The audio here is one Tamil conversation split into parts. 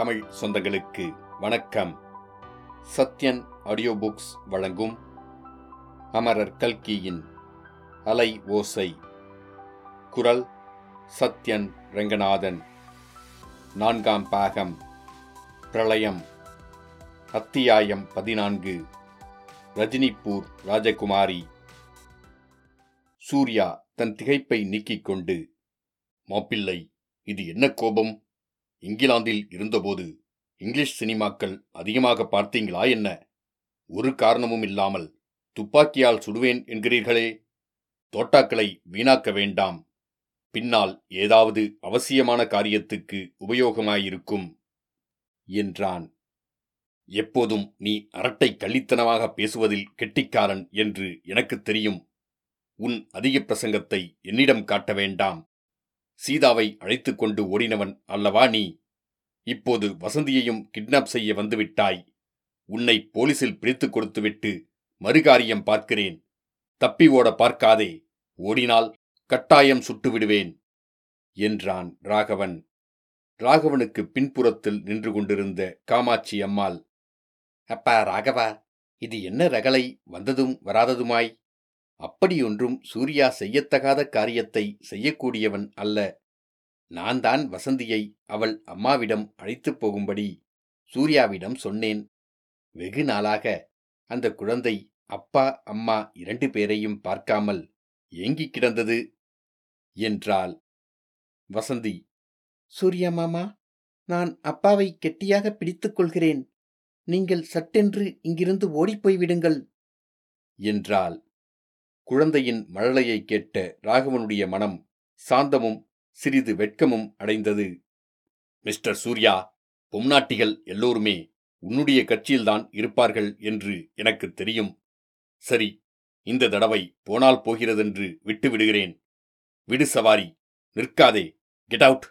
தமிழ் சொந்தங்களுக்கு வணக்கம். சத்யன் ஆடியோ புக்ஸ் வழங்கும் அமரர் கல்கியின் அலை ஓசை. குரல் சத்யன் ரெங்கநாதன். நான்காம் பாகம். பிரளயம். அத்தியாயம் பதினான்கு. ரஜினிபூர் ராஜகுமாரி. சூர்யா தன் திகைப்பை நீக்கிக் கொண்டு மாப்பிள்ளை இது என்ன கோபம்? இங்கிலாந்தில் இருந்தபோது இங்கிலீஷ் சினிமாக்கள் அதிகமாக பார்த்தீங்களா என்ன? ஒரு காரணமும் இல்லாமல் துப்பாக்கியால் சுடுவேன் என்கிறீர்களே. தோட்டாக்களை வீணாக்க வேண்டாம். பின்னால் ஏதாவது அவசியமான காரியத்துக்கு உபயோகமாயிருக்கும் என்றான். எப்போதும் நீ அரட்டை கள்ளித்தனமாக பேசுவதில் கெட்டிக்காரன் என்று எனக்குத் தெரியும். உன் அதிக பிரசங்கத்தை என்னிடம் காட்ட வேண்டாம். சீதாவை அழைத்து கொண்டு ஓடினவன் அல்லவா நீ? இப்போது வசந்தியையும் கிட்னாப் செய்ய வந்துவிட்டாய். உன்னை போலீசில் பிடித்து கொடுத்துவிட்டு மறுகாரியம் பார்க்கிறேன். தப்பி ஓட பார்க்காதே. ஓடினால் கட்டாயம் சுட்டுவிடுவேன் என்றான் ராகவன். ராகவனுக்கு பின்புறத்தில் நின்று கொண்டிருந்த காமாட்சி அம்மாள் அப்பா ராகவா இது என்ன ரகளை வந்ததும் வராததுமாய்? அப்படியொன்றும் சூர்யா செய்யத்தகாத காரியத்தை செய்யக்கூடியவன் அல்ல. நான் தான் வசந்தியை அவள் அம்மாவிடம் அழைத்துப் போகும்படி சூர்யாவிடம் சொன்னேன். வெகு நாளாக அந்த குழந்தை அப்பா அம்மா இரண்டு பேரையும் பார்க்காமல் ஏங்கிக் கிடந்தது என்றாள். வசந்தி சூர்யா மாமா நான் அப்பாவை கெட்டியாக பிடித்துக் கொள்கிறேன். நீங்கள் சட்டென்று இங்கிருந்து ஓடிப்போய்விடுங்கள் என்றாள். குழந்தையின் மழலையை கேட்ட ராகவனுடைய மனம் சாந்தமும் சிறிது வெட்கமும் அடைந்தது. மிஸ்டர் சூர்யா பொம்நாட்டிகள் எல்லோருமே உன்னுடைய கட்சியில்தான் இருப்பார்கள் என்று எனக்கு தெரியும். சரி இந்த தடவை போனால் போகிறதென்று விட்டு விடுகிறேன் விடு சவாரி நிற்காதே. Get out!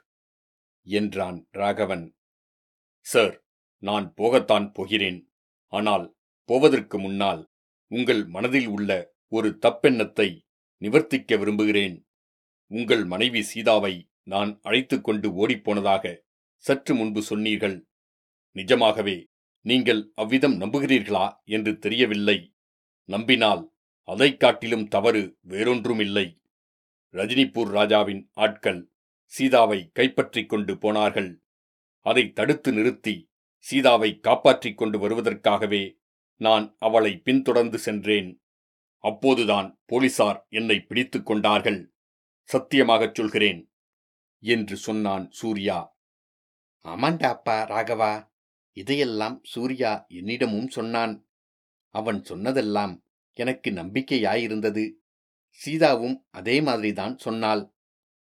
என்றான் ராகவன். சார் நான் போகத்தான் போகிறேன். ஆனால் போவதற்கு முன்னால் உங்கள் மனதில் உள்ள ஒரு தப்பெண்ணத்தை நிவர்த்திக்க விரும்புகிறேன். உங்கள் மனைவி சீதாவை நான் அழைத்துக் கொண்டு ஓடிப்போனதாக சற்று முன்பு சொன்னீர்கள். நிஜமாகவே நீங்கள் அவ்விதம் நம்புகிறீர்களா என்று தெரியவில்லை. நம்பினால் அதைக் காட்டிலும் தவறு வேறொன்றுமில்லை. ரஜினிபூர் ராஜாவின் ஆட்கள் சீதாவை கைப்பற்றிக் கொண்டு போனார்கள். அதை தடுத்து நிறுத்தி சீதாவை காப்பாற்றிக் கொண்டு வருவதற்காகவே நான் அவளை பின்தொடர்ந்து சென்றேன். அப்போதுதான் போலீசார் என்னை பிடித்துக் கொண்டார்கள். சத்தியமாகச் சொல்கிறேன் என்று சொன்னான் சூர்யா. ஆமாண்டா அப்பா ராகவா இதையெல்லாம் சூர்யா என்னிடமும் சொன்னான். அவன் சொன்னதெல்லாம் எனக்கு நம்பிக்கையாயிருந்தது. சீதாவும் அதே மாதிரிதான் சொன்னாள்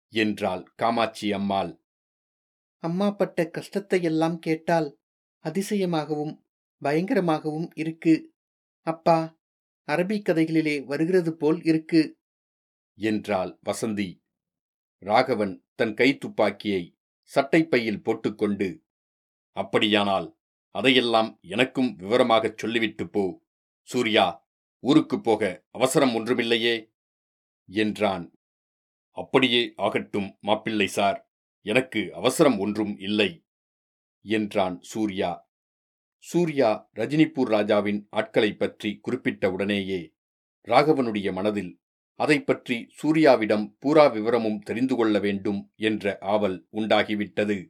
என்றாள் காமாட்சி அம்மாள். அம்மா பட்ட கஷ்டத்தையெல்லாம் கேட்டால் அதிசயமாகவும் பயங்கரமாகவும் இருக்கு. அப்பா அரபிக் கதைகளிலே வருகிறது போல் இருக்கு. என்றாள் வசந்தி. ராகவன் தன் கை துப்பாக்கியை சட்டைப்பையில் போட்டுக்கொண்டு அப்படியானால் அதையெல்லாம் எனக்கும் விவரமாகச் சொல்லிவிட்டு போ. சூர்யா ஊருக்குப் போக அவசரம் ஒன்றுமில்லையே? என்றான். அப்படியே ஆகட்டும் மாப்பிள்ளை சார். எனக்கு அவசரம் ஒன்றும் இல்லை என்றான் சூர்யா. சூர்யா ரஜினிபூர் ராஜாவின் ஆட்களைப் பற்றி குறிப்பிட்ட உடனேயே ராகவனுடைய மனதில் அதைப் பற்றி சூர்யாவிடம் பூரா விவரமும் தெரிந்து கொள்ள வேண்டும் என்ற ஆவல் உண்டாகிவிட்டது.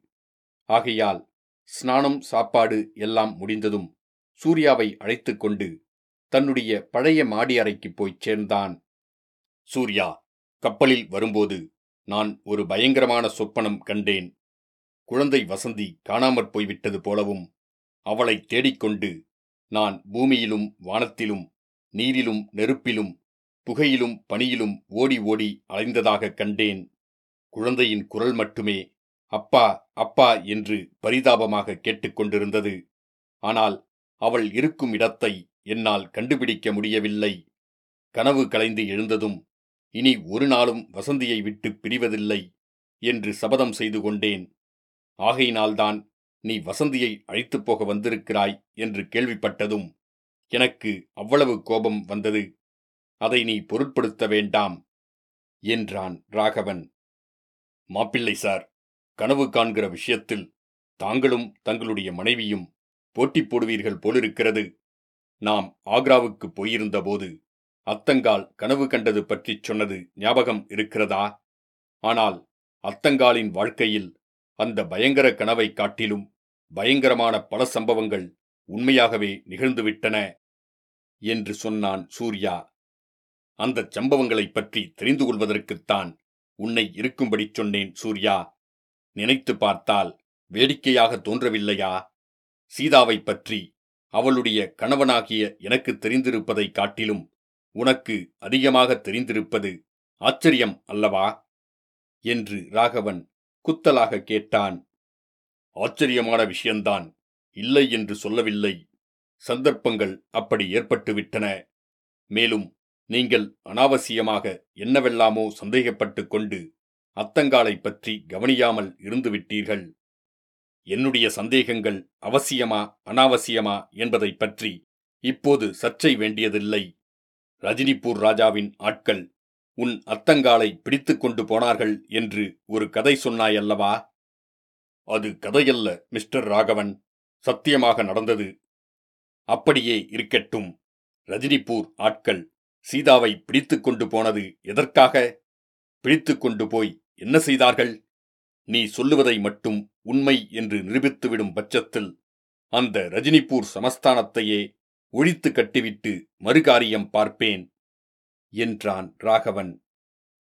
ஆகையால் ஸ்நானம் சாப்பாடு எல்லாம் முடிந்ததும் சூர்யாவை அழைத்து கொண்டு தன்னுடைய பழைய மாடி அறைக்குப் போய்ச் சேர்ந்தான். சூர்யா கப்பலில் வரும்போது நான் ஒரு பயங்கரமான சொப்பனம் கண்டேன். குழந்தை வசந்தி காணாமற் போய்விட்டது போலவும் அவளை தேடிக்கொண்டு நான் பூமியிலும் வானத்திலும் நீரிலும் நெருப்பிலும் புகையிலும் பனியிலும் ஓடி ஓடி அலைந்ததாகக் கண்டேன். குழந்தையின் குரல் மட்டுமே அப்பா அப்பா என்று பரிதாபமாக கேட்டுக்கொண்டிருந்தது ஆனால் அவள் இருக்கும் இடத்தை என்னால் கண்டுபிடிக்க முடியவில்லை. கனவு கலைந்து எழுந்ததும் இனி ஒரு நாளும் வசந்தியை விட்டு பிரிவதில்லை என்று சபதம் செய்து கொண்டேன். ஆகையினால்தான் நீ வசந்தியை அழைத்துப் போக வந்திருக்கிறாய் என்று கேள்விப்பட்டதும் எனக்கு அவ்வளவு கோபம் வந்தது. அதை நீ பொருட்படுத்த வேண்டாம் என்றான் ராகவன். மாப்பிள்ளை சார் கனவு காண்கிற விஷயத்தில் தாங்களும் தங்களுடைய மனைவியும் போட்டி போடுவீர்கள் போலிருக்கிறது. நாம் ஆக்ராவுக்கு போயிருந்தபோது அத்தங்கால் கனவு கண்டது பற்றிச் சொன்னது ஞாபகம் இருக்கிறதா? ஆனால் அத்தங்காலின் வாழ்க்கையில் அந்த பயங்கர கனவை காட்டிலும் பயங்கரமான பல சம்பவங்கள் உண்மையாகவே நிகழ்ந்துவிட்டன என்று சொன்னான் சூர்யா. அந்தச் சம்பவங்களைப் பற்றி தெரிந்து கொள்வதற்குத்தான் உன்னை இருக்கும்படி சொன்னேன் சூர்யா. நினைத்து பார்த்தால் வேடிக்கையாக தோன்றவில்லையா? சீதாவைப் பற்றி அவளுடைய கணவனாகிய எனக்கு தெரிந்திருப்பதைக் காட்டிலும் உனக்கு அதிகமாக தெரிந்திருப்பது ஆச்சரியம் அல்லவா? என்று ராகவன் குத்தலாக கேட்டான். ஆச்சரியமான விஷயந்தான். இல்லை என்று சொல்லவில்லை. சந்தர்ப்பங்கள் அப்படி ஏற்பட்டுவிட்டன. மேலும் நீங்கள் அனாவசியமாக என்னவெல்லாமோ சந்தேகப்பட்டு கொண்டு அத்தங்காலைப் பற்றி கவனியாமல் இருந்துவிட்டீர்கள். என்னுடைய சந்தேகங்கள் அவசியமா அனாவசியமா என்பதைப் பற்றி இப்போது சர்ச்சை வேண்டியதில்லை. ரஜினிபூர் ராஜாவின் ஆட்கள் உன் அத்தங்காலை பிடித்து கொண்டு போனார்கள் என்று ஒரு கதை சொன்னாயல்லவா அது கதையல்ல மிஸ்டர் ராகவன். சத்தியமாக நடந்தது. அப்படியே இருக்கட்டும். ரஜினிபூர் ஆட்கள் சீதாவை பிடித்து கொண்டு போனது எதற்காக? பிடித்து கொண்டு போய் என்ன செய்தார்கள்? நீ சொல்லுவதை மட்டும் உண்மை என்று நிரூபித்துவிடும் பட்சத்தில் அந்த ரஜினிபூர் சமஸ்தானத்தையே ஒழித்து கட்டிவிட்டு மறுகாரியம் பார்ப்பேன் என்றான் ராகவன்.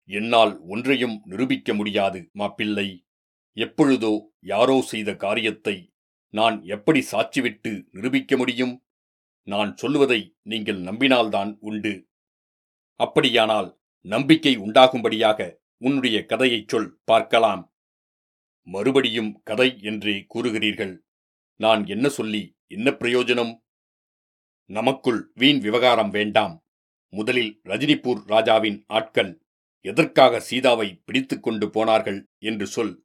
என்னால் ஒன்றையும் நிரூபிக்க முடியாது மாப்பிள்ளை. எப்பொழுதோ யாரோ செய்த காரியத்தை நான் எப்படி சாட்சிவிட்டு நிரூபிக்க முடியும்? நான் சொல்லுவதை நீங்கள் நம்பினால்தான் உண்டு. அப்படியானால் நம்பிக்கை உண்டாகும்படியாக உன்னுடைய கதையைச் சொல் பார்க்கலாம். மறுபடியும் கதை என்றே கூறுகிறீர்கள். நான் என்ன சொல்லி என்ன பிரயோஜனம்? நமக்குள் வீண் விவகாரம் வேண்டாம். முதலில் ரஜினிபூர் ராஜாவின் ஆட்கள் எதற்காக சீதாவை பிடித்து கொண்டு போனார்கள் என்று சொல்.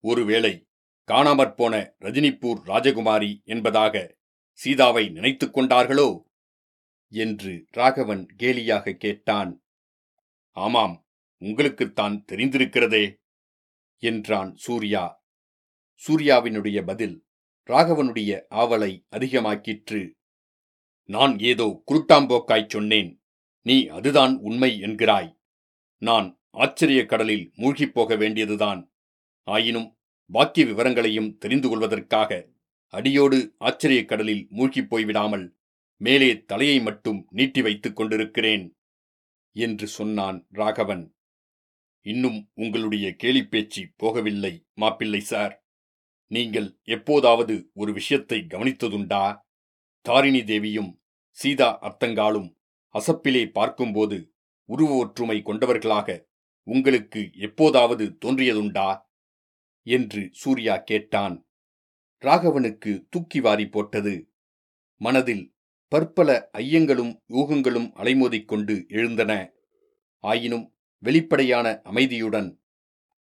ஒருவேளை காணாமற் போன ரஜினிபூர் ராஜகுமாரி என்பதாக சீதாவை நினைத்து கொண்டார்களோ? என்று ராகவன் கேலியாக கேட்டான். ஆமாம் உங்களுக்குத்தான் தெரிந்திருக்கிறதே என்றான் சூர்யா. சூர்யாவினுடைய பதில் ராகவனுடைய ஆவலை அதிகமாக்கிற்று. நான் ஏதோ குருட்டாம்போக்காய்ச் சொன்னேன் நீ அதுதான் உண்மை என்கிறாய். நான் ஆச்சரியக் கடலில் மூழ்கிப் போக வேண்டியதுதான். ஆயினும் பாக்கிய விவரங்களையும் தெரிந்து கொள்வதற்காக அடியோடு ஆச்சரியக் கடலில் மூழ்கிப் போய்விடாமல் மேலே தலையை மட்டும் நீட்டி வைத்துக் கொண்டிருக்கிறேன் என்று சொன்னான் ராகவன். இன்னும் உங்களுடைய கேலிப்பேச்சு போகவில்லை மாப்பிள்ளை சார். நீங்கள் எப்போதாவது ஒரு விஷயத்தை கவனித்ததுண்டா? தாரிணி தேவியும் சீதா அர்த்தங்காலும் அசப்பிலே பார்க்கும்போது உருவ ஒற்றுமை கொண்டவர்களாக உங்களுக்கு எப்போதாவது தோன்றியதுண்டா? என்று சூர்யா கேட்டான். ராகவனுக்கு தூக்கி வாரி போட்டது. மனதில் பற்பல ஐயங்களும் யூகங்களும் அலைமோதிக்கொண்டு எழுந்தன. ஆயினும் வெளிப்படையான அமைதியுடன்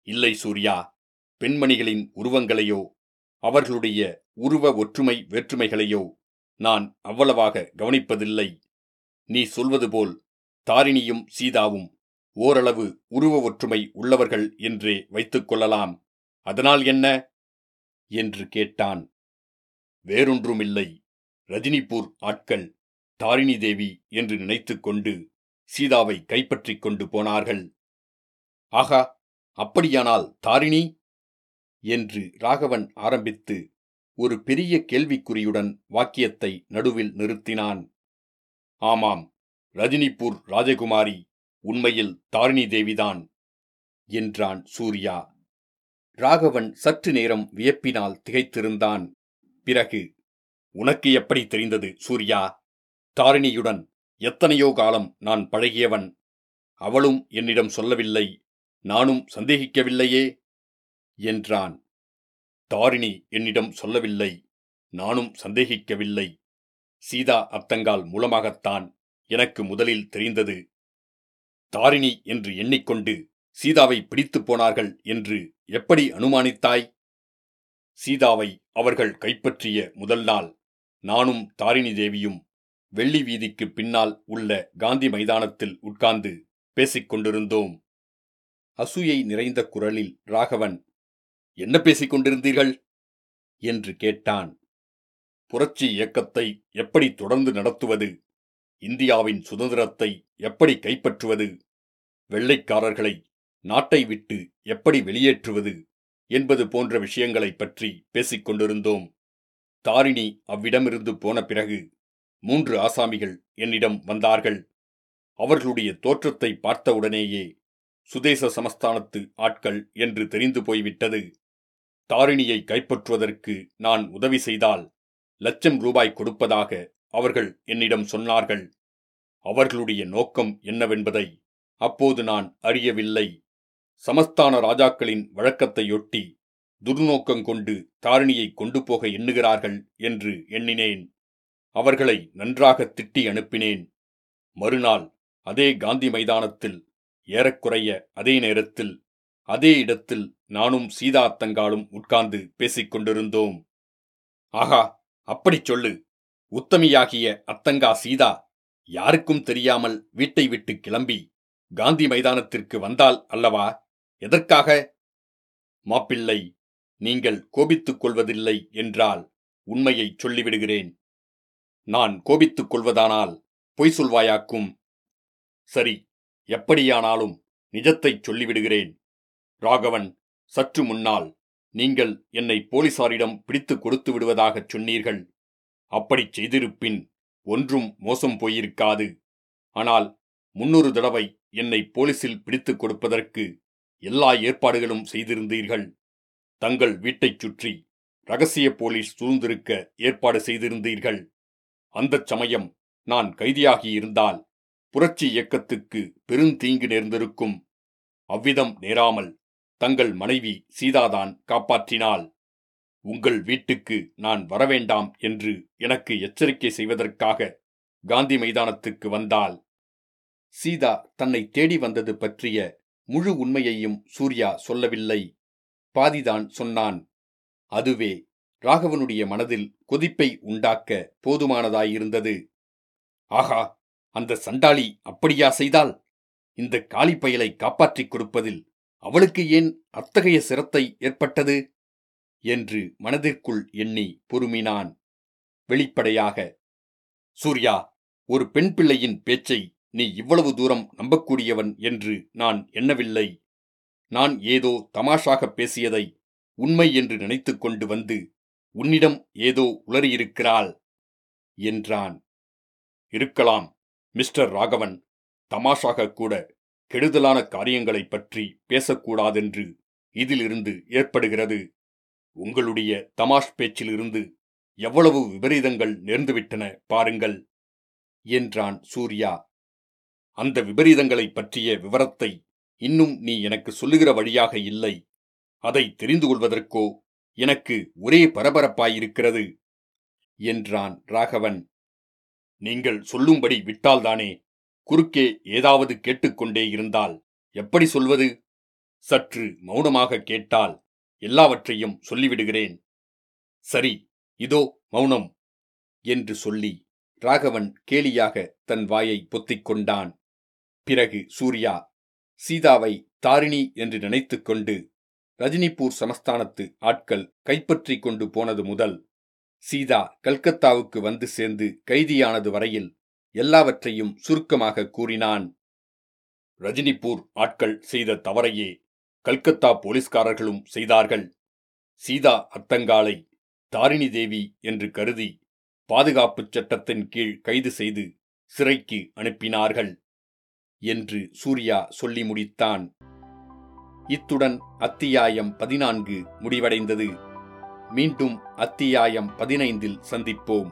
இல்லை சூர்யா பெண்மணிகளின் உருவங்களையோ அவர்களுடைய உருவ ஒற்றுமை வேற்றுமைகளையோ நான் அவ்வளவாக கவனிப்பதில்லை. நீ சொல்வது போல் தாரிணியும் சீதாவும் ஓரளவு உருவ ஒற்றுமை உள்ளவர்கள் என்றே வைத்துக் கொள்ளலாம். அதனால் என்ன? என்று கேட்டான். வேறொன்றுமில்லை. ரஜினிபூர் ஆட்கள் தாரிணி தேவி என்று நினைத்துக் கொண்டு சீதாவை கைப்பற்றிக் கொண்டு போனார்கள். ஆகா அப்படியானால் தாரிணி? என்று ராகவன் ஆரம்பித்து ஒரு பெரிய கேள்விக்குறியுடன் வாக்கியத்தை நடுவில் நிறுத்தினான். ஆமாம் ரஜினிபூர் ராஜகுமாரி உண்மையில் தாரிணி தேவிதான் என்றான் சூர்யா. ராகவன் சற்று நேரம் வியப்பினால் திகைத்திருந்தான். பிறகு உனக்கு எப்படி தெரிந்தது சூர்யா? தாரிணியுடன் எத்தனையோ காலம் நான் பழகியவன். அவளும் என்னிடம் சொல்லவில்லை நானும் சந்தேகிக்கவில்லையே என்றான். தாரிணி என்னிடம் சொல்லவில்லை நானும் சந்தேகிக்கவில்லை சீதா அத்தங்கால் மூலமாகத்தான் எனக்கு முதலில் தெரிந்தது. தாரிணி என்று எண்ணிக்கொண்டு சீதாவை பிடித்துப் போனார்கள் என்று எப்படி அனுமானித்தாய்? சீதாவை அவர்கள் கைப்பற்றிய முதல் நாள் நானும் தாரிணி தேவியும் வெள்ளி வீதிக்கு பின்னால் உள்ள காந்தி மைதானத்தில் உட்கார்ந்து பேசிக் கொண்டிருந்தோம். அசூயை நிறைந்த குரலில் ராகவன் என்ன பேசிக் கொண்டிருந்தீர்கள்? என்று கேட்டான். புரட்சி இயக்கத்தை எப்படி தொடர்ந்து நடத்துவது? இந்தியாவின் சுதந்திரத்தை எப்படி கைப்பற்றுவது? வெள்ளைக்காரர்களை நாட்டை விட்டு எப்படி வெளியேற்றுவது? என்பது போன்ற விஷயங்களைப் பற்றி பேசிக் கொண்டிருந்தோம். தாரிணி அவ்விடமிருந்து போன பிறகு மூன்று ஆசாமிகள் என்னிடம் வந்தார்கள். அவர்களுடைய தோற்றத்தை பார்த்தவுடனேயே சுதேச சமஸ்தானத்து ஆட்கள் என்று தெரிந்து போய்விட்டது. தாரிணியை கைப்பற்றுவதற்கு நான் உதவி செய்தால் லட்சம் ரூபாய் கொடுப்பதாக அவர்கள் என்னிடம் சொன்னார்கள். அவர்களுடைய நோக்கம் என்னவென்பதை அப்போது நான் அறியவில்லை. சமஸ்தான ராஜாக்களின் வழக்கத்தையொட்டி துர்நோக்கம் கொண்டு தாரிணியை கொண்டு போக எண்ணுகிறார்கள் என்று எண்ணினேன். அவர்களை நன்றாக திட்டி அனுப்பினேன். மறுநாள் அதே காந்தி மைதானத்தில் ஏறக்குறைய அதே நேரத்தில் அதே இடத்தில் நானும் சீதா தங்காலும் உட்கார்ந்து பேசிக் கொண்டிருந்தோம் ஆகா! அப்படிச் சொல்லு. உத்தமியாகிய அத்தங்கா சீதா யாருக்கும் தெரியாமல் வீட்டை விட்டு கிளம்பி காந்தி மைதானத்திற்கு வந்தால் அல்லவா? எதற்காக? மாப்பிள்ளை நீங்கள் கோபித்துக் கொள்வதில்லை என்றால் உண்மையைச் சொல்லிவிடுகிறேன். நான் கோபித்துக் கொள்வதானால் பொய் சொல்வாயாக்கும்? சரி எப்படியானாலும் நிஜத்தைச் சொல்லிவிடுகிறேன். ராகவன் சற்று முன்னால் நீங்கள் என்னை போலீசாரிடம் பிடித்து கொடுத்து விடுவதாகச் சொன்னீர்கள். அப்படிச் செய்திருப்பின் ஒன்றும் மோசம் போயிருக்காது. ஆனால் முன்னொரு தடவை என்னை போலீசில் பிடித்துக் கொடுப்பதற்கு எல்லா ஏற்பாடுகளும் செய்திருந்தீர்கள். தங்கள் வீட்டைச் சுற்றி ரகசிய போலீஸ் சூழ்ந்திருக்க ஏற்பாடு செய்திருந்தீர்கள். அந்தச் சமயம் நான் கைதியாகியிருந்தால் புரட்சி இயக்கத்துக்கு பெருந்தீங்கு நேர்ந்திருக்கும். அவ்விதம் நேராமல் தங்கள் மனைவி சீதாதான் காப்பாற்றினாள். உங்கள் வீட்டுக்கு நான் வரவேண்டாம் என்று எனக்கு எச்சரிக்கை செய்வதற்காக காந்தி மைதானத்துக்கு வந்தால் சீதா தன்னை தேடி வந்தது பற்றிய முழு உண்மையையும் சூர்யா சொல்லவில்லை. பாதிதான் சொன்னான். அதுவே ராகவனுடைய மனதில் கொதிப்பை உண்டாக்க போதுமானதாயிருந்தது. ஆகா அந்த சண்டாளி அப்படியா செய்தால் இந்த காளிப்பயலை காப்பாற்றிக் கொடுப்பதில் அவளுக்கு ஏன் அத்தகைய சிரத்தை ஏற்பட்டது? என்று மனதிற்குள் எண்ணி பொறுமினான். வெளிப்படையாக சூர்யா ஒரு பெண் பிள்ளையின் பேச்சை நீ இவ்வளவு தூரம் நம்பக்கூடியவன் என்று நான் எண்ணவில்லை. நான் ஏதோ தமாஷாக பேசியதை உண்மை என்று நினைத்து கொண்டு வந்து உன்னிடம் ஏதோ உளறியிருக்கிறாள் என்றான். இருக்கலாம் மிஸ்டர் ராகவன். தமாஷாக கூட கெடுதலான காரியங்களைப் பற்றி பேசக்கூடாதென்று இதிலிருந்து ஏற்படுகிறது. உங்களுடைய தமாஷ் பேச்சிலிருந்து எவ்வளவு விபரீதங்கள் நேர்ந்துவிட்டன பாருங்கள் என்றான் சூர்யா. அந்த விபரீதங்களைப் பற்றிய விவரத்தை இன்னும் நீ எனக்கு சொல்லுகிற வழியாக இல்லை. அதை தெரிந்து கொள்வதற்கோ எனக்கு ஒரே பரபரப்பாயிருக்கிறது என்றான் ராகவன். நீங்கள் சொல்லும்படி விட்டால்தானே குறுக்கே ஏதாவது கேட்டுக்கொண்டே இருந்தால் எப்படி சொல்வது? சற்று மௌனமாக கேட்டால் எல்லாவற்றையும் சொல்லிவிடுகிறேன். சரி இதோ மௌனம் என்று சொல்லி ராகவன் கேலியாக தன் வாயை பொத்திக் கொண்டான். பிறகு சூர்யா சீதாவை தாரிணி என்று நினைத்துக்கொண்டு ரஜினிபூர் சமஸ்தானத்து ஆட்கள் கைப்பற்றிக் கொண்டு போனது முதல் சீதா கல்கத்தாவுக்கு வந்து சேர்ந்து கைதியானது வரையில் எல்லாவற்றையும் சுருக்கமாக கூறினான். ரஜினிபூர் ஆட்கள் செய்த தவறையே கல்கத்தா போலீஸ்காரர்களும் செய்தார்கள். சீதா அத்தங்காலை தாரிணி தேவி என்று கருதி பாதுகாப்புச் சட்டத்தின் கீழ் கைது செய்து சிறைக்கு அனுப்பினார்கள் என்று சூர்யா சொல்லி முடித்தான். இத்துடன் அத்தியாயம் பதினான்கு முடிவடைந்தது. மீண்டும் அத்தியாயம் பதினைந்தில் சந்திப்போம்.